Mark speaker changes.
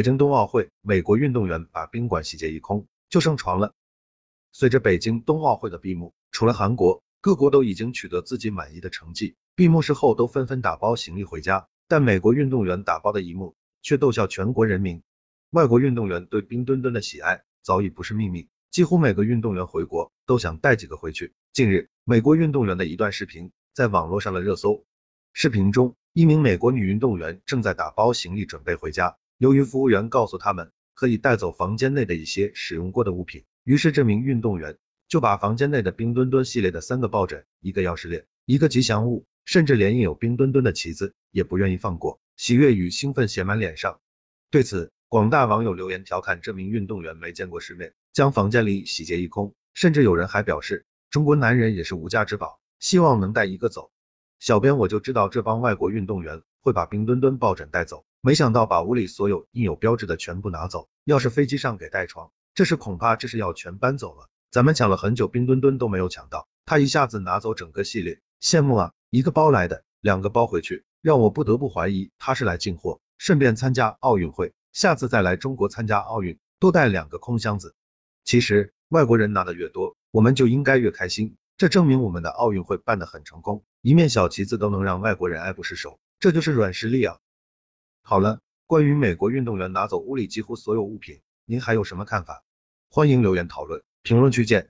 Speaker 1: 北京冬奥会，美国运动员把宾馆洗劫一空，就剩床了。随着北京冬奥会的闭幕，除了韩国，各国都已经取得自己满意的成绩，闭幕式后都纷纷打包行李回家。但美国运动员打包的一幕，却逗笑全国人民。外国运动员对冰墩墩的喜爱早已不是秘密，几乎每个运动员回国都想带几个回去。近日，美国运动员的一段视频在网络上了热搜。视频中，一名美国女运动员正在打包行李准备回家，由于服务员告诉他们可以带走房间内的一些使用过的物品，于是这名运动员就把房间内的冰墩墩系列的三个抱枕、一个钥匙链、一个吉祥物，甚至连印有冰墩墩的旗子也不愿意放过，喜悦与兴奋写满脸上。对此，广大网友留言调侃这名运动员没见过世面，将房间里洗劫一空，甚至有人还表示中国男人也是无价之宝，希望能带一个走。小编我就知道这帮外国运动员会把冰墩墩抱枕带走，没想到把屋里所有印有标志的全部拿走。要是飞机上给带床，这是恐怕这是要全搬走了。咱们抢了很久，冰墩墩都没有抢到，他一下子拿走整个系列，羡慕啊！一个包来的，两个包回去，让我不得不怀疑他是来进货，顺便参加奥运会，下次再来中国参加奥运，多带两个空箱子。其实外国人拿的越多，我们就应该越开心。这证明我们的奥运会办得很成功，一面小旗子都能让外国人爱不释手，这就是软实力啊！好了，关于美国运动员拿走屋里几乎所有物品，您还有什么看法？欢迎留言讨论，评论区见。